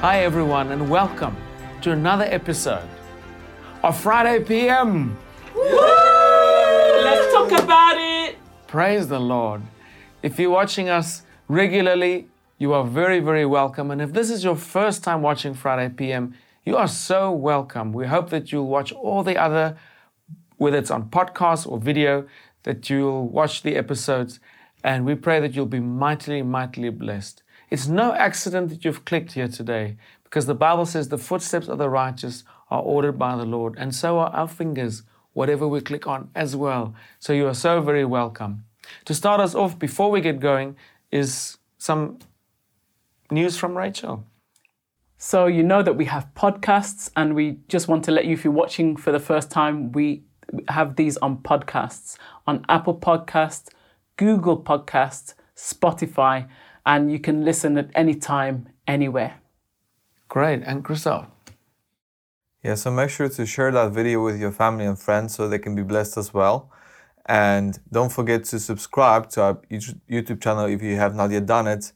Hi, everyone, and welcome to another episode of Friday PM. Let's talk about it. Praise the Lord. If you're watching us regularly, you are very, very welcome. And if this is your first time watching Friday PM, you are so welcome. We hope that you'll watch all the other, whether it's on podcast or video, that you'll watch the episodes. And we pray that you'll be mightily, mightily blessed. It's no accident that you've clicked here today because the Bible says the footsteps of the righteous are ordered by the Lord, and so are our fingers, whatever we click on as well. So you are so very welcome. To start us off, before we get going, is some news from Rachel. So, you know that we have podcasts, and we just want to let you, if you're watching for the first time, we have these on podcasts on Apple Podcasts, Google Podcasts, Spotify, and you can listen at any time, anywhere. Great. And Christoph? Yeah, so make sure to share that video with your family and friends so they can be blessed as well. And don't forget to subscribe to our YouTube channel if you have not yet done it.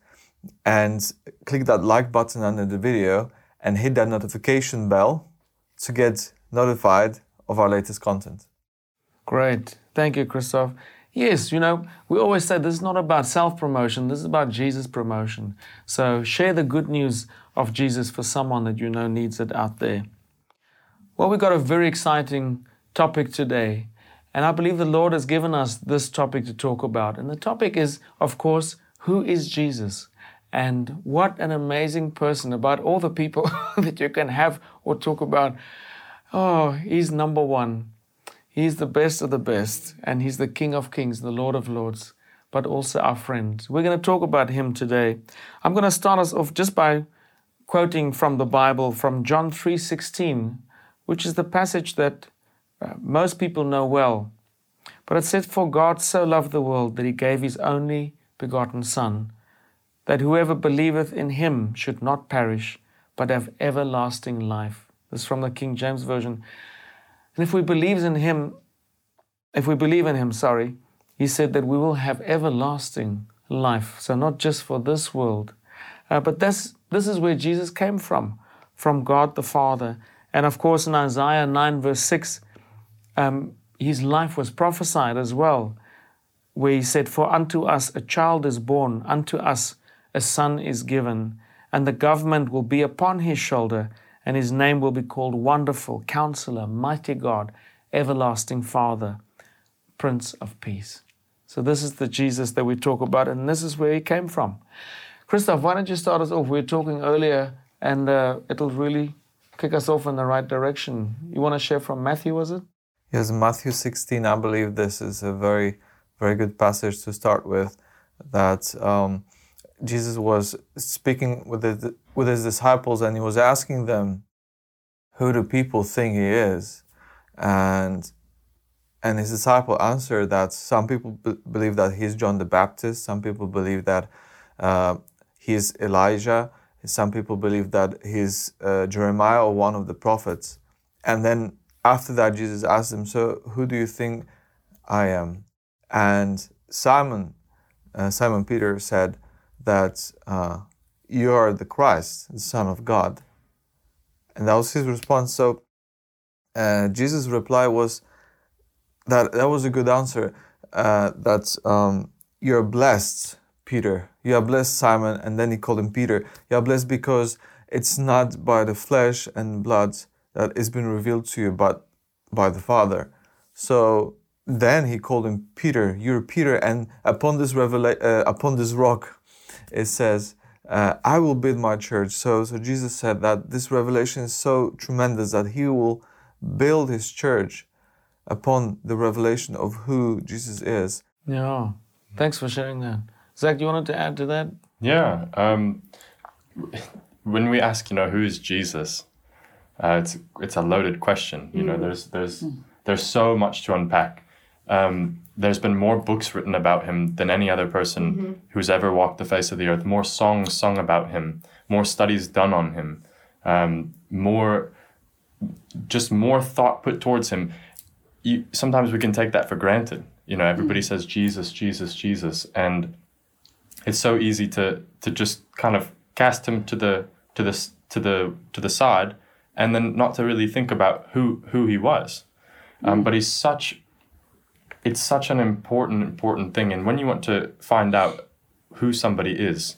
And click that like button under the video and hit that notification bell to get notified of our latest content. Great. Thank you, Christoph. Yes, you know, we always say this is not about self promotion, this is about Jesus promotion. So share the good news of Jesus for someone that you know needs it out there. Well, we've got a very exciting topic today, and I believe the Lord has given us this topic to talk about. And the topic is, of course, who is Jesus? And what an amazing person about all the people that you can have or talk about. Oh, he's number one. He's the best of the best, and He's the King of Kings, the Lord of Lords, but also our friend. We're going to talk about Him today. I'm going to start us off just by quoting from the Bible from John 3:16, which is the passage that uh, most people know well. But it says, For God so loved the world that he gave his only begotten Son, that whoever believeth in him should not perish, but have everlasting life. This is from the King James Version. And if we believe in him, if we believe in him, sorry, he said that we will have everlasting life. So not just for this world, uh, but this this is where Jesus came from, from God the Father. And of course, in Isaiah 9 verse 6, um, his life was prophesied as well, where he said, "For unto us a child is born, unto us a son is given, and the government will be upon his shoulder." And his name will be called Wonderful, Counselor, Mighty God, Everlasting Father, Prince of Peace. So, this is the Jesus that we talk about, and this is where he came from. Christoph, why don't you start us off? We were talking earlier, and uh, it'll really kick us off in the right direction. You want to share from Matthew, was it? Yes, Matthew 16. I believe this is a very, very good passage to start with. That um, Jesus was speaking with the, with his disciples and he was asking them, Who do people think he is? And and his disciple answered that some people b- believe that he's John the Baptist, some people believe that uh, he's Elijah, some people believe that he's uh, Jeremiah or one of the prophets. And then after that, Jesus asked them, So who do you think I am? And Simon, uh, Simon Peter said that uh, you are the Christ, the Son of God. And that was his response. So uh, Jesus' reply was that that was a good answer. Uh, that um, you're blessed, Peter. You are blessed, Simon. And then he called him Peter. You are blessed because it's not by the flesh and blood that it's been revealed to you, but by the Father. So then he called him Peter. You're Peter, and upon this revela- uh, upon this rock, it says uh, I will build my church. So, so Jesus said that this revelation is so tremendous that He will build His church upon the revelation of who Jesus is. Yeah. Thanks for sharing that. Zach, you wanted to add to that? Yeah. Um, when we ask, you know, who is Jesus, uh, it's it's a loaded question. You know, mm. there's there's there's so much to unpack. Um, there's been more books written about him than any other person mm-hmm. who's ever walked the face of the earth, more songs sung about him, more studies done on him, um, more just more thought put towards him. You, sometimes we can take that for granted. You know, everybody mm-hmm. says Jesus, Jesus, Jesus, and it's so easy to to just kind of cast him to the to the to the to the side and then not to really think about who who he was. Um, but he's such it's such an important important thing. And when you want to find out who somebody is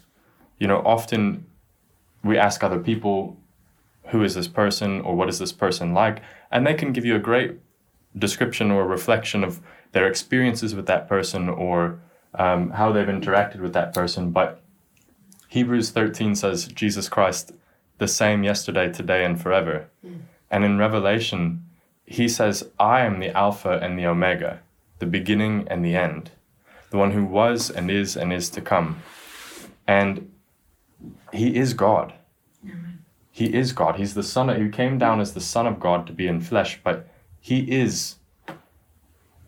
you know often we ask other people who is this person or what is this person like? And they can give you a great description or reflection of their experiences with that person or um, how they've interacted with that person. But hebrews 13 says jesus christ the same yesterday today and forever. And in revelation he says i am the alpha and the omega the beginning and the end, the one who was and is and is to come. And he is God. He is God. He's the Son of, who came down as the Son of God to be in flesh, but he is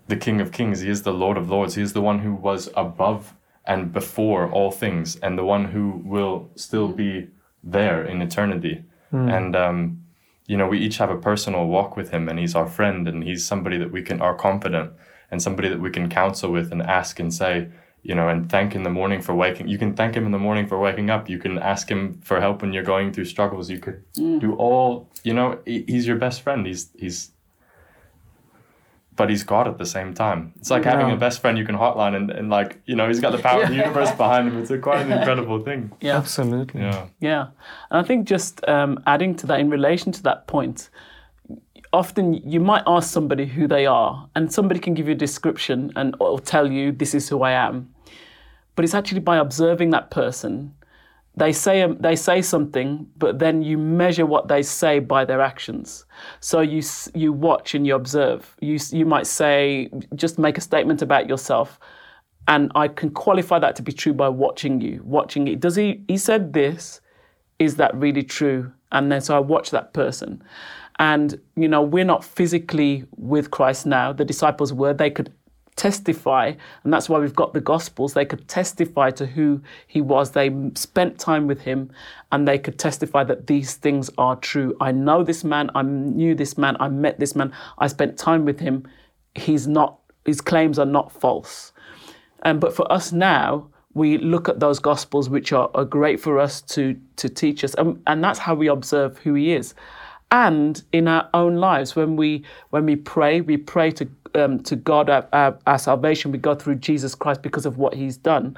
the King of Kings. He is the Lord of Lords. He is the one who was above and before all things, and the one who will still be there in eternity. And um, you know, we each have a personal walk with him, and he's our friend, and he's somebody that we can are confident and somebody that we can counsel with and ask and say, you know, and thank in the morning for waking. You can thank him in the morning for waking up. You can ask him for help when you're going through struggles. You could do all, you know, he's your best friend. He's he's but he's God at the same time. It's like having a best friend you can hotline and, and like, you know, he's got the power of the universe behind him. It's a quite an incredible thing. Yeah. Absolutely. Yeah. Yeah, and I think just um, adding to that in relation to that point, often you might ask somebody who they are, and somebody can give you a description and or tell you this is who I am, but it's actually by observing that person. They say um, they say something, but then you measure what they say by their actions. So you you watch and you observe. You you might say just make a statement about yourself, and I can qualify that to be true by watching you, watching it. Does he? He said this. Is that really true? And then so I watch that person, and you know we're not physically with Christ now. The disciples were. They could testify, and that's why we've got the Gospels. They could testify to who he was. They spent time with him, and they could testify that these things are true. I know this man. I knew this man. I met this man. I spent time with him. He's not. His claims are not false. Um, but for us now, we look at those gospels, which are, are great for us to to teach us, and, and that's how we observe who He is. And in our own lives, when we when we pray, we pray to um, to God our, our, our salvation. We go through Jesus Christ because of what He's done.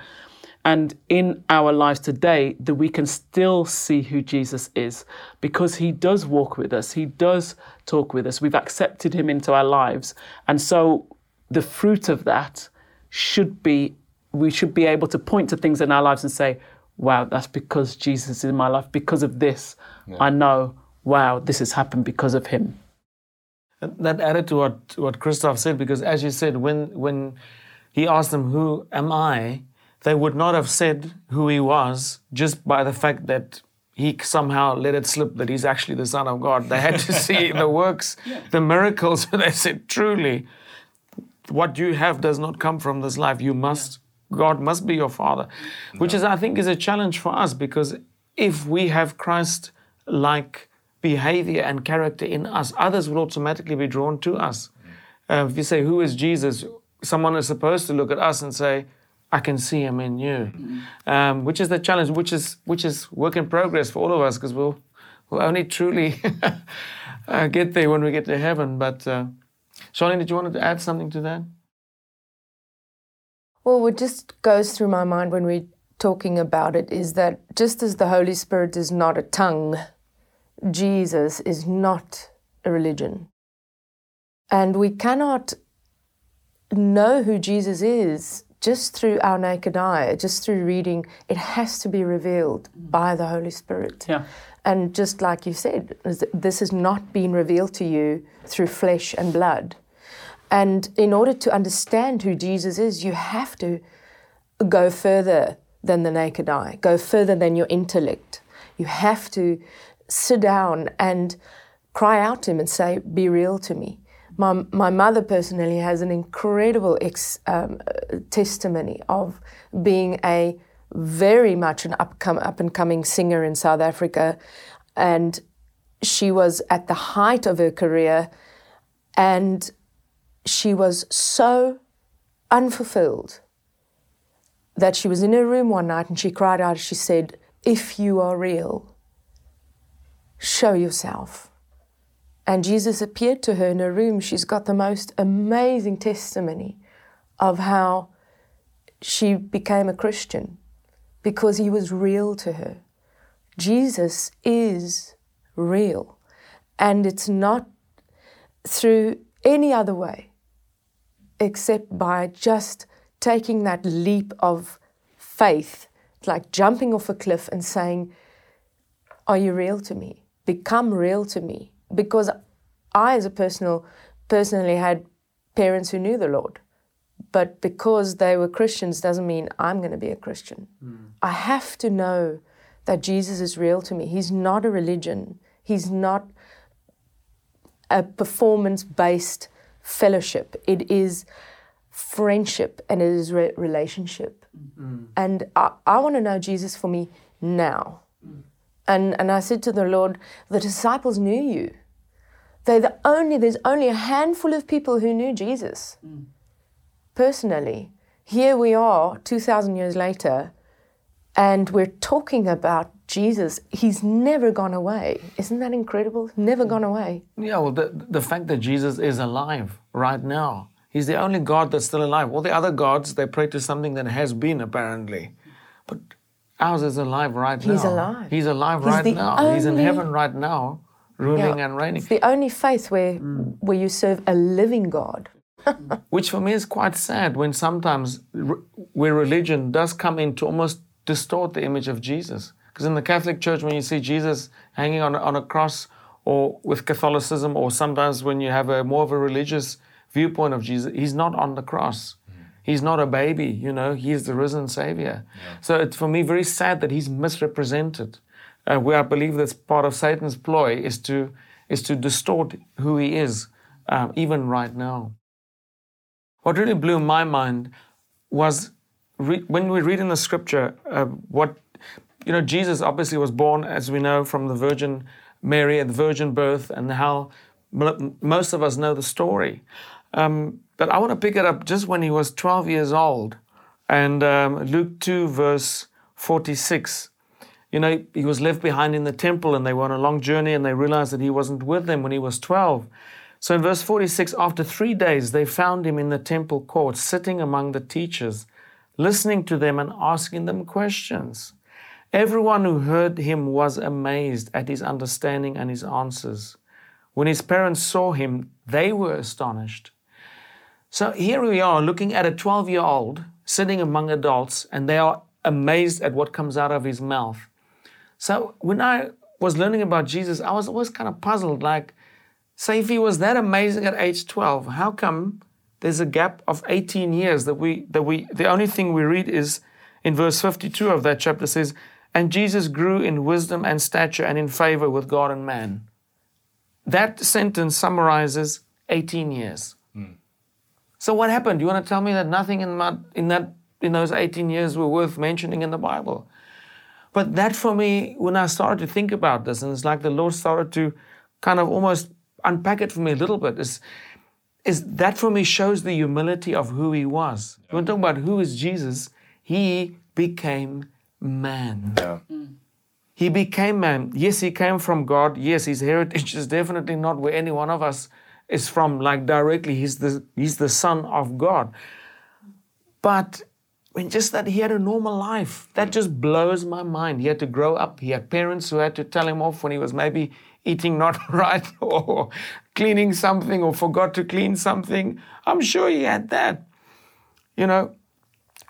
And in our lives today, that we can still see who Jesus is because he does walk with us, he does talk with us. We've accepted him into our lives. And so the fruit of that should be we should be able to point to things in our lives and say, wow, that's because Jesus is in my life. Because of this, I know, wow, this has happened because of him. That added to what, what Christoph said, because as you said, when, when he asked them, Who am I? they would not have said who he was just by the fact that he somehow let it slip that he's actually the Son of God. They had to see the works, the miracles. they said, Truly, what you have does not come from this life. You must, God must be your Father, which is, I think, is a challenge for us because if we have Christ like behavior and character in us, others will automatically be drawn to us. Uh, if you say, Who is Jesus? Someone is supposed to look at us and say, I can see him in you, um, which is the challenge, which is which is work in progress for all of us because we'll we'll only truly uh, get there when we get to heaven. But uh, Charlene, did you want to add something to that? Well, what just goes through my mind when we're talking about it is that just as the Holy Spirit is not a tongue, Jesus is not a religion. And we cannot know who Jesus is just through our naked eye, just through reading. It has to be revealed by the Holy Spirit. Yeah. And just like you said, this has not been revealed to you through flesh and blood. And in order to understand who Jesus is, you have to go further than the naked eye, go further than your intellect. You have to sit down and cry out to Him and say, Be real to me. My, my mother personally has an incredible ex, um, testimony of being a very much an upcom- up and coming singer in South Africa. And she was at the height of her career and she was so unfulfilled that she was in her room one night and she cried out, she said, If you are real, show yourself. And Jesus appeared to her in her room. She's got the most amazing testimony of how she became a Christian because he was real to her. Jesus is real. And it's not through any other way except by just taking that leap of faith, like jumping off a cliff and saying, Are you real to me? Become real to me. Because I, as a personal, personally had parents who knew the Lord. But because they were Christians doesn't mean I'm going to be a Christian. Mm. I have to know that Jesus is real to me. He's not a religion, He's not a performance based fellowship. It is friendship and it is re- relationship. Mm. And I, I want to know Jesus for me now. And, and I said to the Lord, the disciples knew you. They're the only, there's only a handful of people who knew Jesus mm. personally. Here we are, 2,000 years later, and we're talking about Jesus, he's never gone away. Isn't that incredible? Never gone away. Yeah, well, the, the fact that Jesus is alive right now, he's the only God that's still alive. All the other gods, they pray to something that has been, apparently. But ours is alive right now. He's alive. He's alive he's right now. Only... He's in heaven right now, ruling yeah, and reigning. It's the only faith where, mm. where you serve a living God. Which for me is quite sad when sometimes where religion does come in to almost distort the image of Jesus. Because in the Catholic Church, when you see Jesus hanging on, on a cross, or with Catholicism, or sometimes when you have a more of a religious viewpoint of Jesus, he's not on the cross. He's not a baby, you know, he's the risen Savior. Yeah. So it's for me very sad that he's misrepresented. Uh, where I believe that's part of Satan's ploy is to, is to distort who he is, um, even right now. What really blew my mind was re- when we read in the scripture uh, what you know, Jesus obviously was born, as we know, from the Virgin Mary at the virgin birth, and how most of us know the story. Um, but I want to pick it up just when he was 12 years old. And um, Luke 2, verse 46. You know, he was left behind in the temple and they were on a long journey and they realized that he wasn't with them when he was 12. So in verse 46, after three days, they found him in the temple court, sitting among the teachers, listening to them and asking them questions. Everyone who heard him was amazed at his understanding and his answers. When his parents saw him, they were astonished. So here we are looking at a 12 year old sitting among adults, and they are amazed at what comes out of his mouth. So when I was learning about Jesus, I was always kind of puzzled like, say, if he was that amazing at age 12, how come there's a gap of 18 years that we, that we, the only thing we read is in verse 52 of that chapter says, and Jesus grew in wisdom and stature and in favor with God and man. That sentence summarizes 18 years. Mm. So what happened? You want to tell me that nothing in, my, in that in those 18 years were worth mentioning in the Bible? But that for me, when I started to think about this, and it's like the Lord started to kind of almost unpack it for me a little bit, is, is that for me shows the humility of who he was. When talk about who is Jesus, he became man. Yeah. Mm. He became man. Yes, he came from God. Yes, his heritage is definitely not where any one of us is from, like directly. He's the, he's the son of God. But when just that he had a normal life, that just blows my mind. He had to grow up. He had parents who had to tell him off when he was maybe eating not right or cleaning something or forgot to clean something. I'm sure he had that. You know,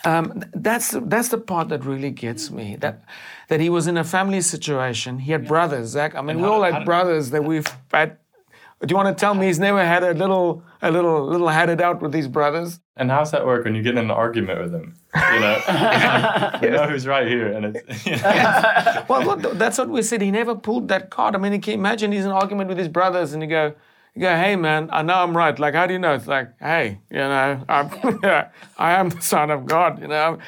um, that's that's the part that really gets me. That that he was in a family situation. He had yeah. brothers, Zach. I mean, and we all had brothers that we've had. Do you want to tell me he's never had a little a little little had it out with these brothers? And how's that work when you get in an argument with them? You know, you know who's right here, and it's. You know. well, that's what we said. He never pulled that card. I mean, you can imagine he's in an argument with his brothers, and you go, you go, hey man, I know I'm right. Like, how do you know? It's like, hey, you know, I'm, I am the son of God, you know.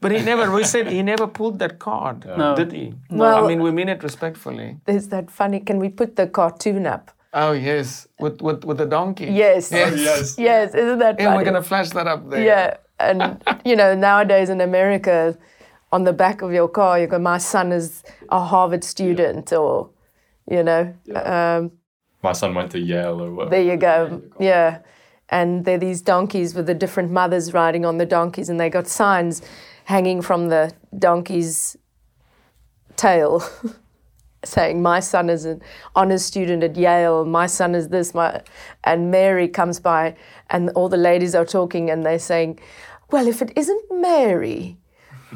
But he never, we said he never pulled that card, no. did he? Well, I mean, we mean it respectfully. Is that funny? Can we put the cartoon up? Oh yes, with with with the donkey. Yes, yes, oh, yes. yes. Isn't that? Yeah, we're gonna flash that up there. Yeah, and you know nowadays in America, on the back of your car, you go, "My son is a Harvard student," or you know. Um, My son went to Yale or what? there you go. Yeah. And there are these donkeys with the different mothers riding on the donkeys, and they got signs hanging from the donkey's tail saying, My son is an honors student at Yale, my son is this, my and Mary comes by and all the ladies are talking and they're saying, Well, if it isn't Mary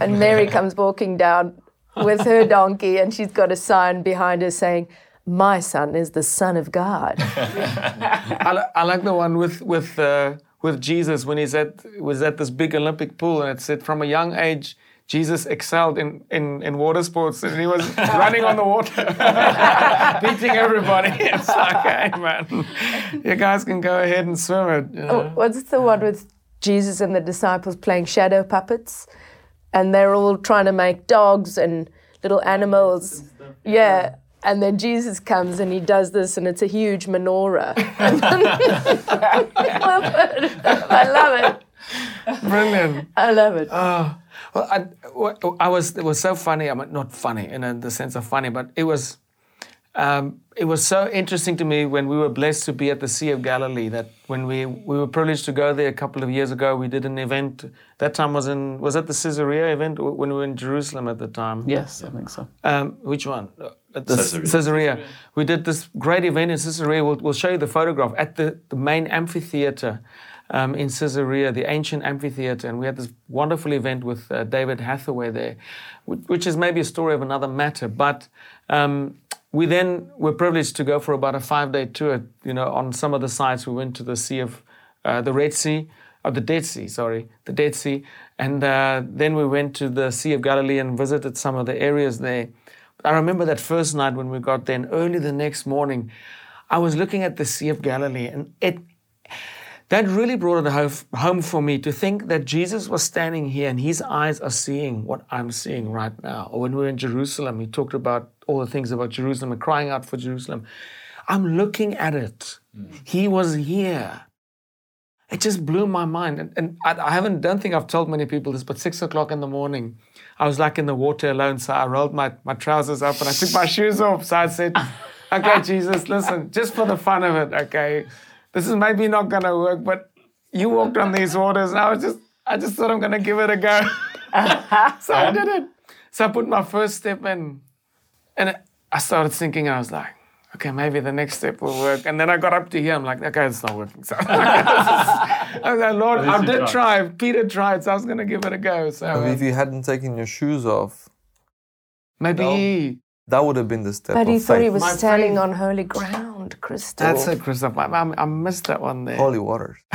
and Mary comes walking down with her donkey and she's got a sign behind her saying, My son is the Son of God. I, li- I like the one with with uh, with Jesus when he's at was at this big Olympic pool and it said from a young age Jesus excelled in, in, in water sports and he was running on the water, beating everybody. It's like, hey man, you guys can go ahead and swim it. you oh, know? Oh, what's the one with Jesus and the disciples playing shadow puppets? And they're all trying to make dogs and little animals. Yeah. And then Jesus comes and he does this, and it's a huge menorah. I love it. Brilliant. I love it. Ah. Well, I, I was it was so funny. I mean, not funny in a, the sense of funny, but it was um, it was so interesting to me when we were blessed to be at the Sea of Galilee. That when we we were privileged to go there a couple of years ago, we did an event. That time was in was that the Caesarea event when we were in Jerusalem at the time. Yes, I think so. Um, which one? Uh, At the Caesarea. Caesarea. We did this great event in Caesarea. We'll, we'll show you the photograph at the, the main amphitheater um, in Caesarea, the ancient amphitheater. And we had this wonderful event with uh, David Hathaway there, which, is maybe a story of another matter. But um, we then were privileged to go for about a five day tour. You know, on some of the sites, we went to the Sea of uh, the Red Sea, or the Dead Sea, sorry, the Dead Sea. And uh, then we went to the Sea of Galilee and visited some of the areas there. I remember that first night when we got there, and early the next morning, I was looking at the Sea of Galilee, and it that really brought it home for me to think that Jesus was standing here and his eyes are seeing what I'm seeing right now. Or when we were in Jerusalem, he talked about all the things about Jerusalem and crying out for Jerusalem. I'm looking at it. Mm. He was here. It just blew my mind. And, and I, I haven't, don't think I've told many people this, but six o'clock in the morning, I was like in the water alone. So I rolled my, my trousers up and I took my shoes off. So I said, okay, Jesus, listen, just for the fun of it, okay, this is maybe not going to work, but you walked on these waters and I was just, I just thought I'm going to give it a go. so I did it. So I put my first step in and I started thinking, I was like, okay, maybe the next step will work. And then I got up to here, I'm like, okay, it's not working. So I was like, Lord, I did tried. try. Peter tried, so I was going to give it a go. So uh, if you hadn't taken your shoes off, maybe that would have been the step But of he thought he was My standing faith- on holy ground, Crystal. that's it, Christoph. I, I, I missed that one there. holy waters.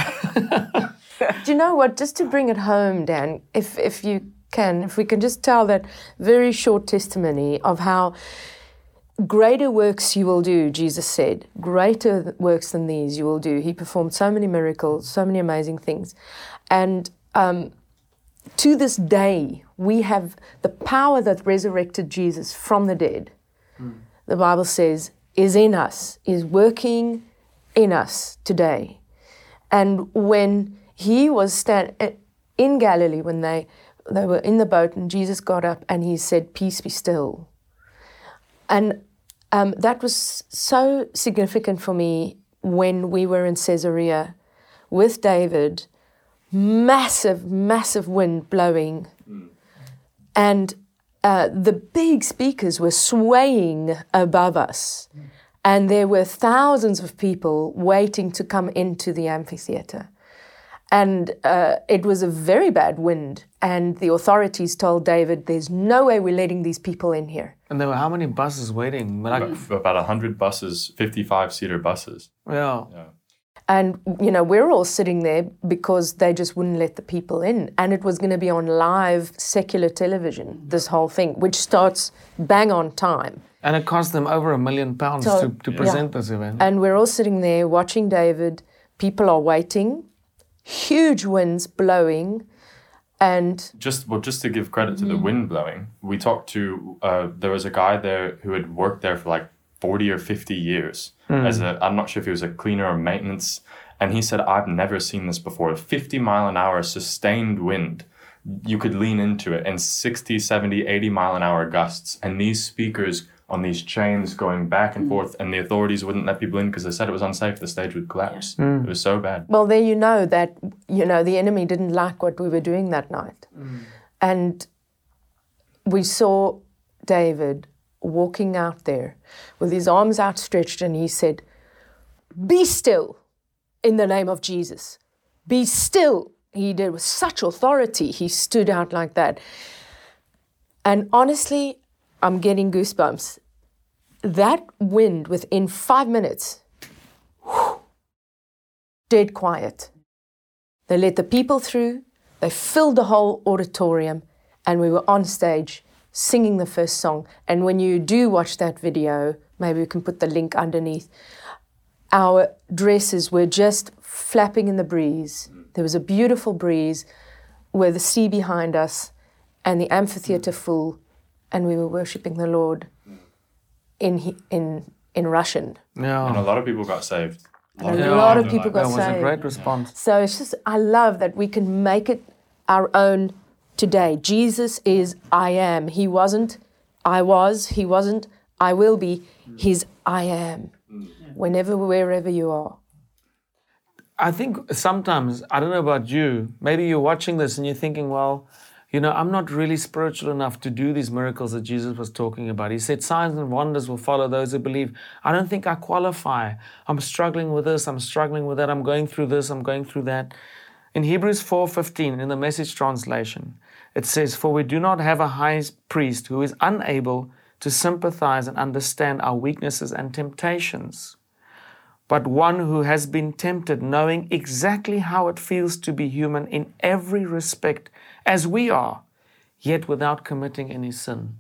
Do you know what? Just to bring it home, Dan, if if you can, if we can just tell that very short testimony of how greater works you will do, Jesus said, greater works than these you will do. He performed so many miracles, so many amazing things, and um, to this day we have the power that resurrected Jesus from the dead. The Bible says is in us, is working in us today. And when he was stand eh, in Galilee, when they they were in the boat, and Jesus got up and he said, "Peace be still," and um, that was so significant for me when we were in Caesarea with David. Massive, massive wind blowing, and uh, the big speakers were swaying above us. And there were thousands of people waiting to come into the amphitheater. And uh, it was a very bad wind. And the authorities told David, There's no way we're letting these people in here. And there were how many buses waiting? Like, About, about 100 buses, 55 seater buses. yeah. And, you know, we're all sitting there because they just wouldn't let the people in. And it was going to be on live secular television, this whole thing, which starts bang on time. And it cost them over a million pounds So- to, to present this event. And we're all sitting there watching David. People are waiting, huge winds blowing, and just well, just to give credit to the wind blowing, we talked to uh, there was a guy there who had worked there for like forty or fifty years hmm. as a I'm not sure if he was a cleaner or maintenance, and he said I've never seen this before. Fifty mile an hour sustained wind, you could lean into it, and 60, 70, 80 mile an hour gusts, and these speakers on these chains going back and hmm. forth, and the authorities wouldn't let people in because they said it was unsafe. The stage would collapse. Hmm. It was so bad. Well, there you know that you know the enemy didn't like what we were doing that night, and we saw David walking out there with his arms outstretched, and he said, "Be still, in the name of Jesus. Be still." He did with such authority. He stood out like that, and honestly, I'm getting goosebumps. That wind within five minutes dead quiet. They let the people through, they filled the whole auditorium, and we were on stage singing the first song. And when you do watch that video, maybe we can put the link underneath, our dresses were just flapping in the breeze. Mm. There was a beautiful breeze with the sea behind us and the amphitheater mm. full, and we were worshiping the Lord mm. in, in, in Russian. Yeah, and a lot of people got saved. And a Yeah. lot of people like, got That was saved. a great response. So it's just, I love that we can make it our own today. Jesus is I am. He wasn't I was, He wasn't I will be. He's I am. Whenever, wherever you are. I think sometimes, I don't know about you, maybe you're watching this and you're thinking, well, you know, I'm not really spiritual enough to do these miracles that Jesus was talking about. He said, signs and wonders will follow those who believe. I don't think I qualify. I'm struggling with this, I'm struggling with that, I'm going through this, I'm going through that. In Hebrews 4:15, in the message translation, it says, For we do not have a high priest who is unable to sympathize and understand our weaknesses and temptations but one who has been tempted, knowing exactly how it feels to be human in every respect, as we are, yet without committing any sin.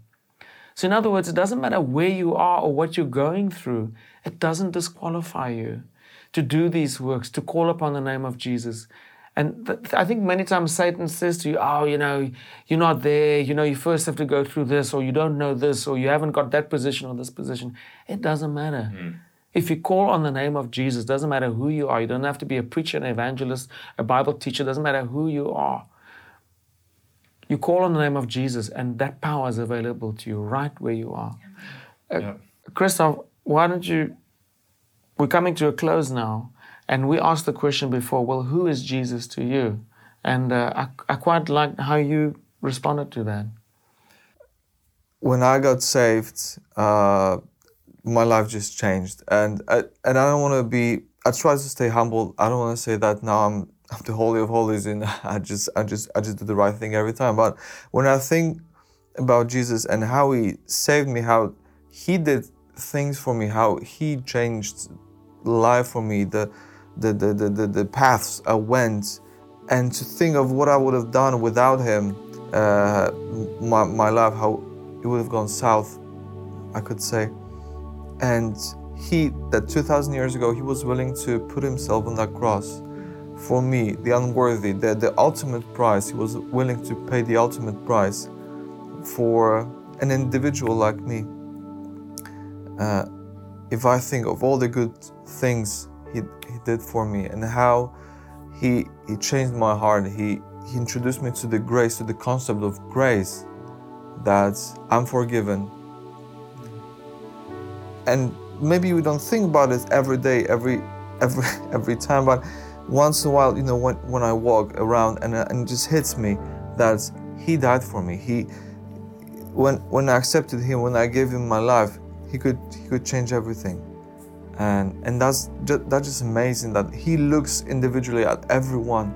So, in other words, it doesn't matter where you are or what you're going through, it doesn't disqualify you to do these works, to call upon the name of Jesus. And th- I think many times Satan says to you, Oh, you know, you're not there. You know, you first have to go through this, or you don't know this, or you haven't got that position or this position. It doesn't matter. If you call on the name of Jesus, doesn't matter who you are. You don't have to be a preacher, an evangelist, a Bible teacher. Doesn't matter who you are. You call on the name of Jesus, and that power is available to you right where you are. Uh, Yeah. Christoph, why don't you? We're coming to a close now, and we asked the question before. Well, who is Jesus to you? And uh, I, I quite like how you responded to that. when I got saved, uh, my life just changed, and I, and I don't want to be. I try to stay humble. I don't want to say that now I'm I'm the holy of holies and I just I just I just do the right thing every time. But when I think about Jesus and how He saved me, how He did things for me, how He changed life for me, the the the the, the, paths I went, and to think of what I would have done without Him, uh, my my life, how it would have gone south, I could say. And he, that 2,000 years ago, he was willing to put himself on that cross for me, the unworthy, the, the ultimate price. He was willing to pay the ultimate price for an individual like me. Uh, if I think of all the good things he, he did for me and how he, he changed my heart, he, he introduced me to the grace, to the concept of grace that I'm forgiven. And maybe we don't think about it every day, every every every time, but once in a while, you know, when, when I walk around and, uh, and it just hits me that He died for me. He when when I accepted Him, when I gave Him my life, He could He could change everything. And and that's just, that's just amazing that He looks individually at everyone,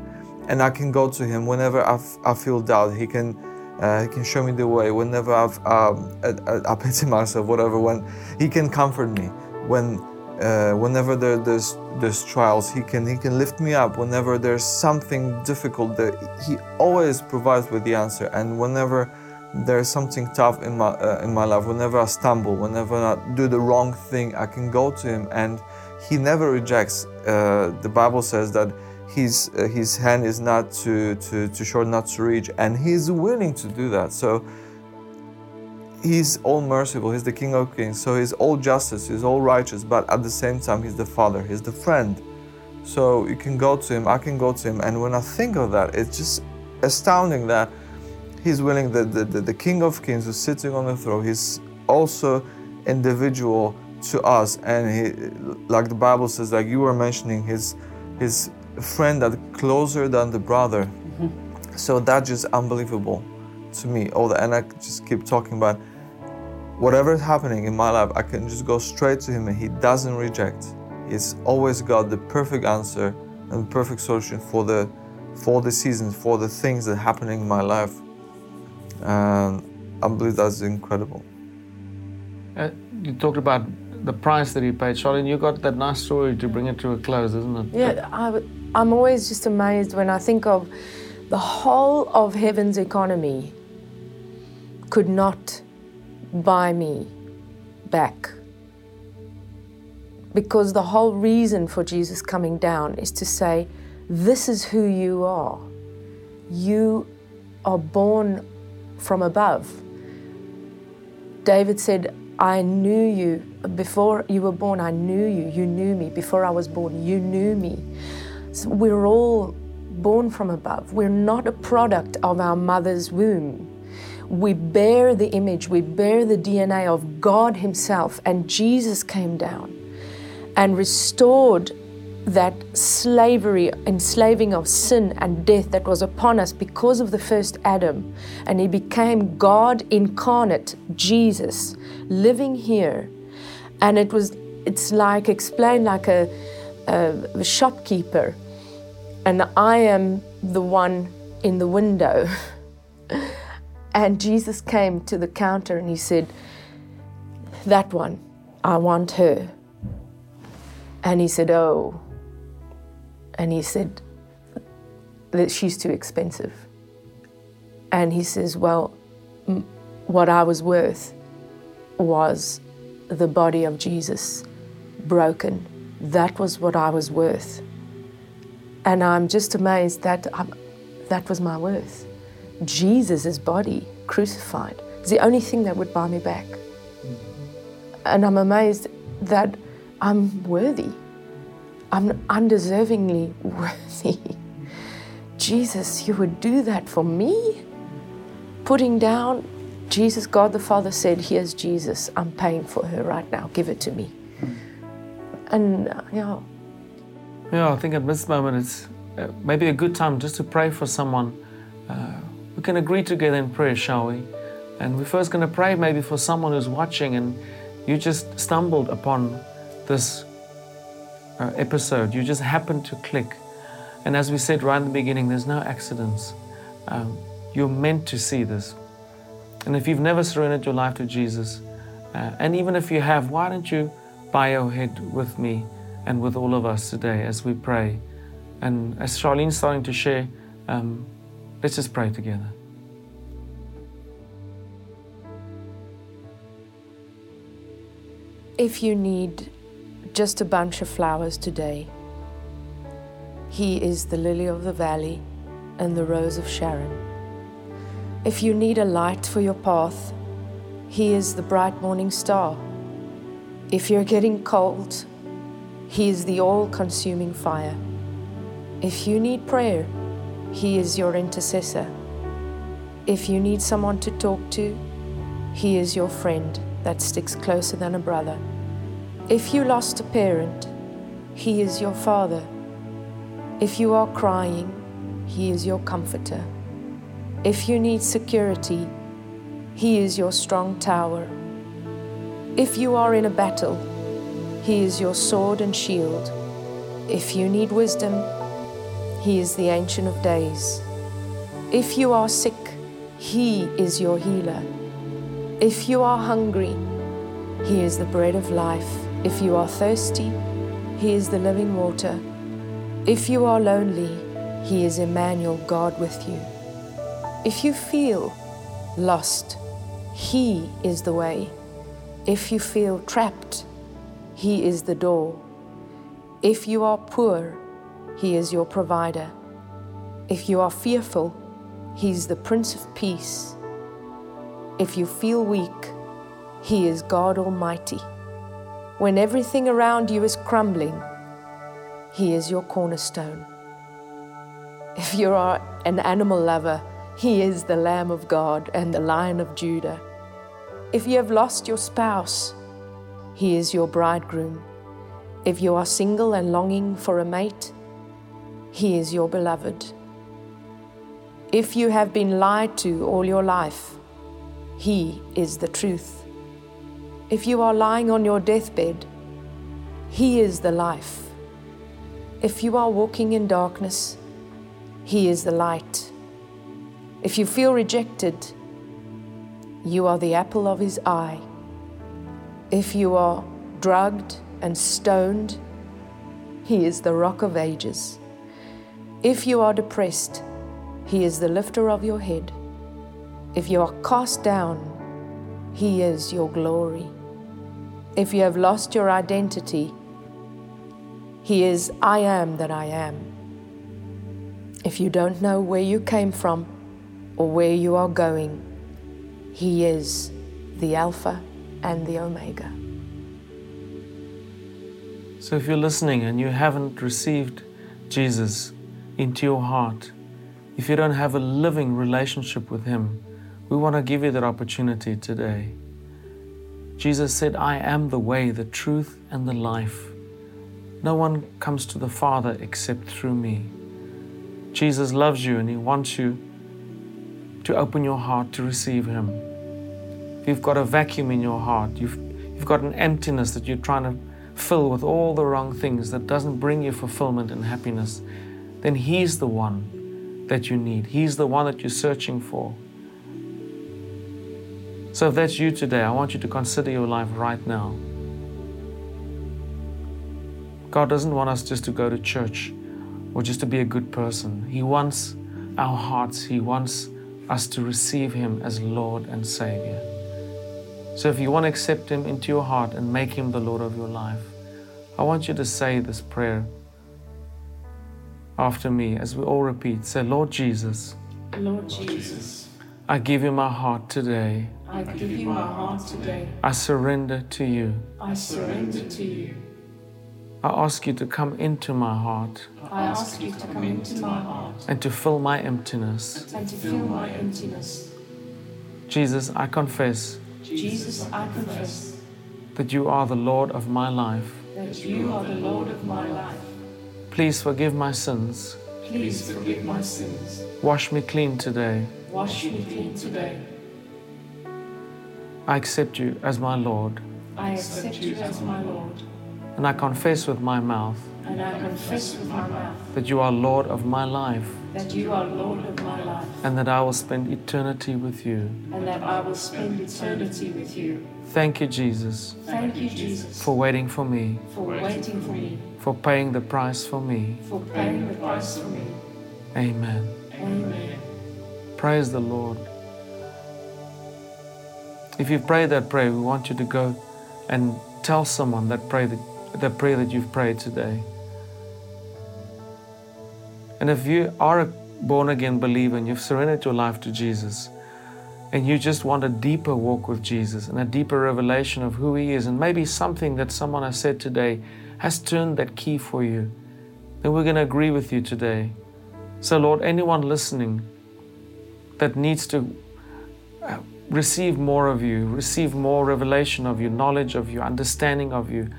and I can go to Him whenever I, feel doubt. He can uh, he can show me the way whenever I've um, I, I, I pity myself, whatever. When he can comfort me, when uh, whenever there, there's there's trials, he can he can lift me up. Whenever there's something difficult, that he always provides with the answer. And whenever there's something tough in my uh, in my life, whenever I stumble, whenever I do the wrong thing, I can go to him, and he never rejects. Uh, the Bible says that his uh, his hand is not too too too short not to reach and he's willing to do that so he's all merciful he's the king of kings so he's all justice he's all righteous but at the same time he's the father he's the friend so you can go to him i can go to him and when i think of that it's just astounding that he's willing the the, the, the king of kings who's sitting on the throne he's also individual to us. And he like the bible says like you were mentioning his his friend that closer than the brother. Mm-hmm. So that's just unbelievable to me all the and i just keep talking about whatever is happening in my life i can just go straight to him and he doesn't reject. He's always got the perfect answer and the perfect solution for the for the seasons for the things that are happening in my life and i believe that's incredible Uh, you talked about the price that he paid. Charlene, you got that nice story to bring it to a close, isn't it? Yeah, I, am always just amazed when I think of the whole of heaven's economy could not buy me back. Because the whole reason for Jesus coming down is to say, This is who you are. You are born from above. David said, I knew you before you were born. I knew you. You knew me. Before I was born, you knew me. So we're all born from above. We're not a product of our mother's womb. We bear the image, we bear the DNA of God Himself, and Jesus came down and restored that slavery, enslaving of sin and death that was upon us because of the first Adam. And he became God incarnate, Jesus, living here. And it was, it's like, explained like a, a, a shopkeeper. And I am the one in the window. and Jesus came to the counter and he said, That one, I want her. And he said, Oh, and he said that she's too expensive. And he says, Well, m- what I was worth was the body of Jesus broken. That was what I was worth. And I'm just amazed that I'm, that was my worth. Jesus' body crucified is the only thing that would buy me back. Mm-hmm. And I'm amazed that I'm worthy. I'm undeservingly worthy. Jesus, you would do that for me? Putting down, Jesus, God the Father said, Here's Jesus. I'm paying for her right now. Give it to me. And, uh, yeah. Yeah, I think at this moment it's uh, maybe a good time just to pray for someone. Uh, we can agree together in prayer, shall we? And we're first going to pray maybe for someone who's watching and you just stumbled upon this uh, episode. You just happened to click. And as we said right in the beginning, there's no accidents. Um, you're meant to see this. And if you've never surrendered your life to Jesus, uh, and even if you have, why don't you bow your head with me and with all of us today as we pray? And as Charlene's starting to share, um, let's just pray together. If you need just a bunch of flowers today, He is the lily of the valley and the rose of Sharon. If you need a light for your path, He is the bright morning star. If you're getting cold, He is the all consuming fire. If you need prayer, He is your intercessor. If you need someone to talk to, He is your friend that sticks closer than a brother. If you lost a parent, He is your father. If you are crying, He is your comforter. If you need security, He is your strong tower. If you are in a battle, He is your sword and shield. If you need wisdom, He is the Ancient of Days. If you are sick, He is your healer. If you are hungry, He is the bread of life. If you are thirsty, He is the living water. If you are lonely, He is Emmanuel, God with you. If you feel lost, He is the way. If you feel trapped, He is the door. If you are poor, He is your provider. If you are fearful, He's the Prince of Peace. If you feel weak, He is God Almighty. When everything around you is crumbling, He is your cornerstone. If you are an animal lover, He is the Lamb of God and the Lion of Judah. If you have lost your spouse, He is your bridegroom. If you are single and longing for a mate, He is your beloved. If you have been lied to all your life, He is the truth. If you are lying on your deathbed, He is the life. If you are walking in darkness, He is the light. If you feel rejected, you are the apple of His eye. If you are drugged and stoned, He is the rock of ages. If you are depressed, He is the lifter of your head. If you are cast down, He is your glory. If you have lost your identity, He is I am that I am. If you don't know where you came from or where you are going, He is the Alpha and the Omega. So if you're listening and you haven't received Jesus into your heart, if you don't have a living relationship with Him, we want to give you that opportunity today. Jesus said, I am the way, the truth, and the life. No one comes to the Father except through me. Jesus loves you and He wants you to open your heart to receive Him. If you've got a vacuum in your heart, you've, you've got an emptiness that you're trying to fill with all the wrong things that doesn't bring you fulfillment and happiness, then He's the one that you need. He's the one that you're searching for. So if that's you today, I want you to consider your life right now. God doesn't want us just to go to church or just to be a good person. He wants our hearts, He wants us to receive Him as Lord and Savior. So if you want to accept Him into your heart and make Him the Lord of your life, I want you to say this prayer after me as we all repeat. Say, Lord Jesus, Lord Jesus, I give you my heart today. I give you my heart today. I surrender to you. I surrender to you. I ask you to come into my heart I ask you to come into my heart and to fill my emptiness. and to fill my emptiness. Jesus, I confess Jesus, I confess that you are the Lord of my life. that you are the Lord of my life. Please forgive my sins. Please forgive my sins. Wash me clean today. Wash me clean today. I accept you as my Lord. I accept you as my Lord. And I confess with my mouth And I confess with my mouth that you are Lord of my life that you are Lord of my life and that I will spend eternity with you. and that I will spend eternity with you. Thank you, Jesus, Thank you, Jesus, for waiting for me, for waiting for me, for paying the price for me. for paying the price for me. Amen. Amen. Praise the Lord. If you've prayed that prayer, we want you to go and tell someone that prayer that, the prayer that you've prayed today. And if you are a born again believer and you've surrendered your life to Jesus, and you just want a deeper walk with Jesus and a deeper revelation of who He is, and maybe something that someone has said today has turned that key for you, then we're going to agree with you today. So, Lord, anyone listening that needs to uh, receive more of you, receive more revelation of you, knowledge of you, understanding of you,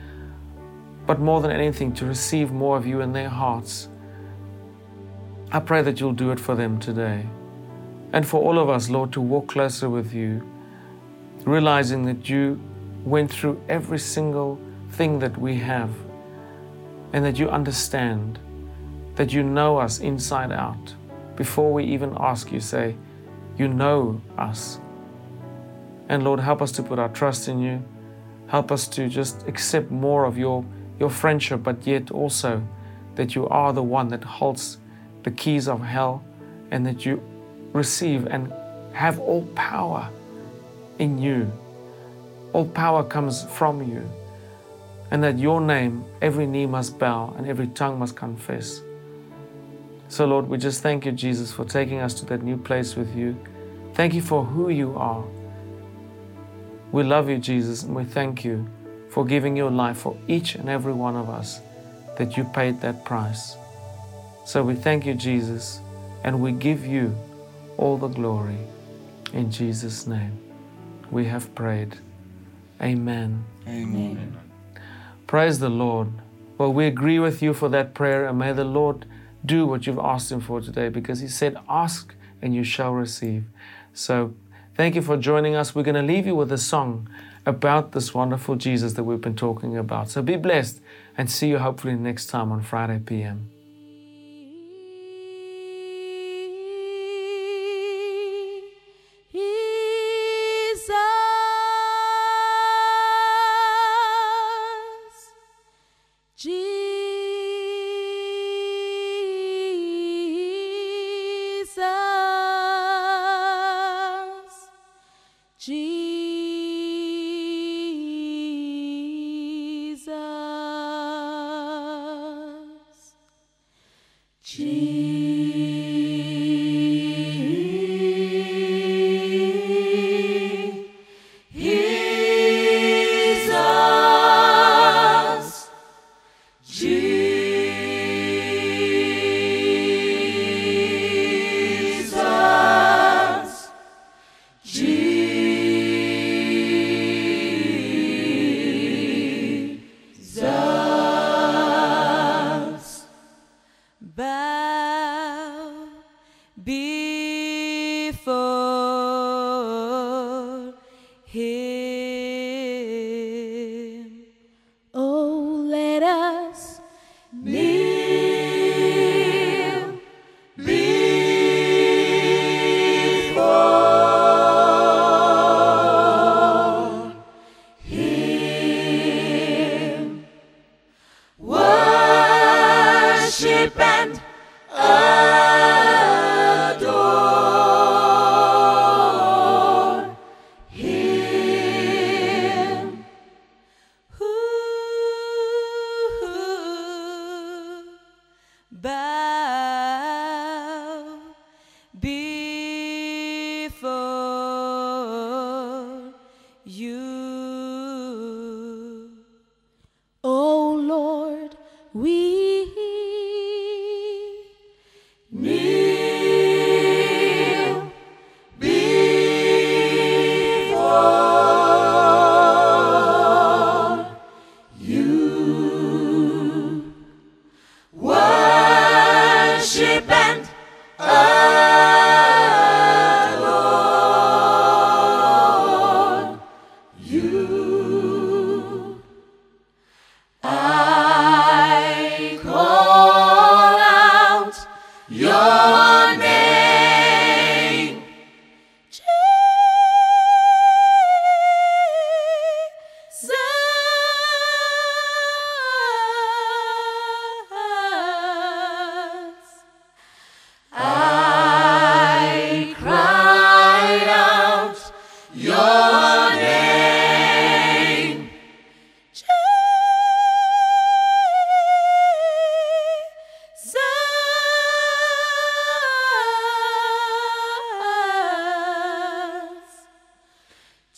but more than anything, to receive more of you in their hearts. I pray that you'll do it for them today. And for all of us, Lord, to walk closer with you, realizing that you went through every single thing that we have, and that you understand, that you know us inside out. Before we even ask, you say, You know us. And Lord, help us to put our trust in you. Help us to just accept more of your, your friendship, but yet also that you are the one that holds the keys of hell and that you receive and have all power in you. All power comes from you. And that your name, every knee must bow and every tongue must confess. So, Lord, we just thank you, Jesus, for taking us to that new place with you. Thank you for who you are. We love you, Jesus, and we thank you for giving your life for each and every one of us, that you paid that price. So we thank you, Jesus, and we give you all the glory. In Jesus' name, we have prayed. Amen. Amen. Praise the Lord. Well, we agree with you for that prayer, and may the Lord do what you've asked Him for today because He said, Ask and you shall receive. So, thank you for joining us. We're going to leave you with a song about this wonderful Jesus that we've been talking about. So, be blessed and see you hopefully next time on Friday PM.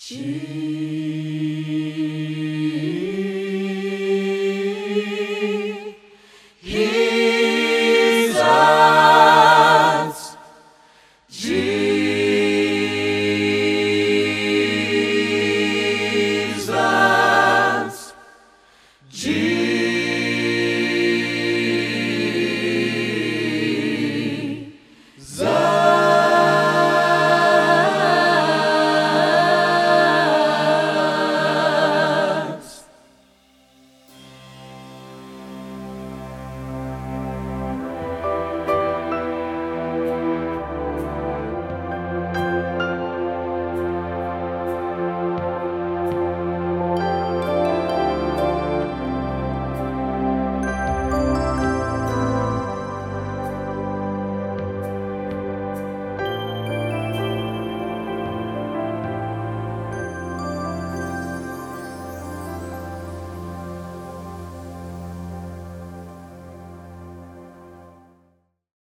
Jesus.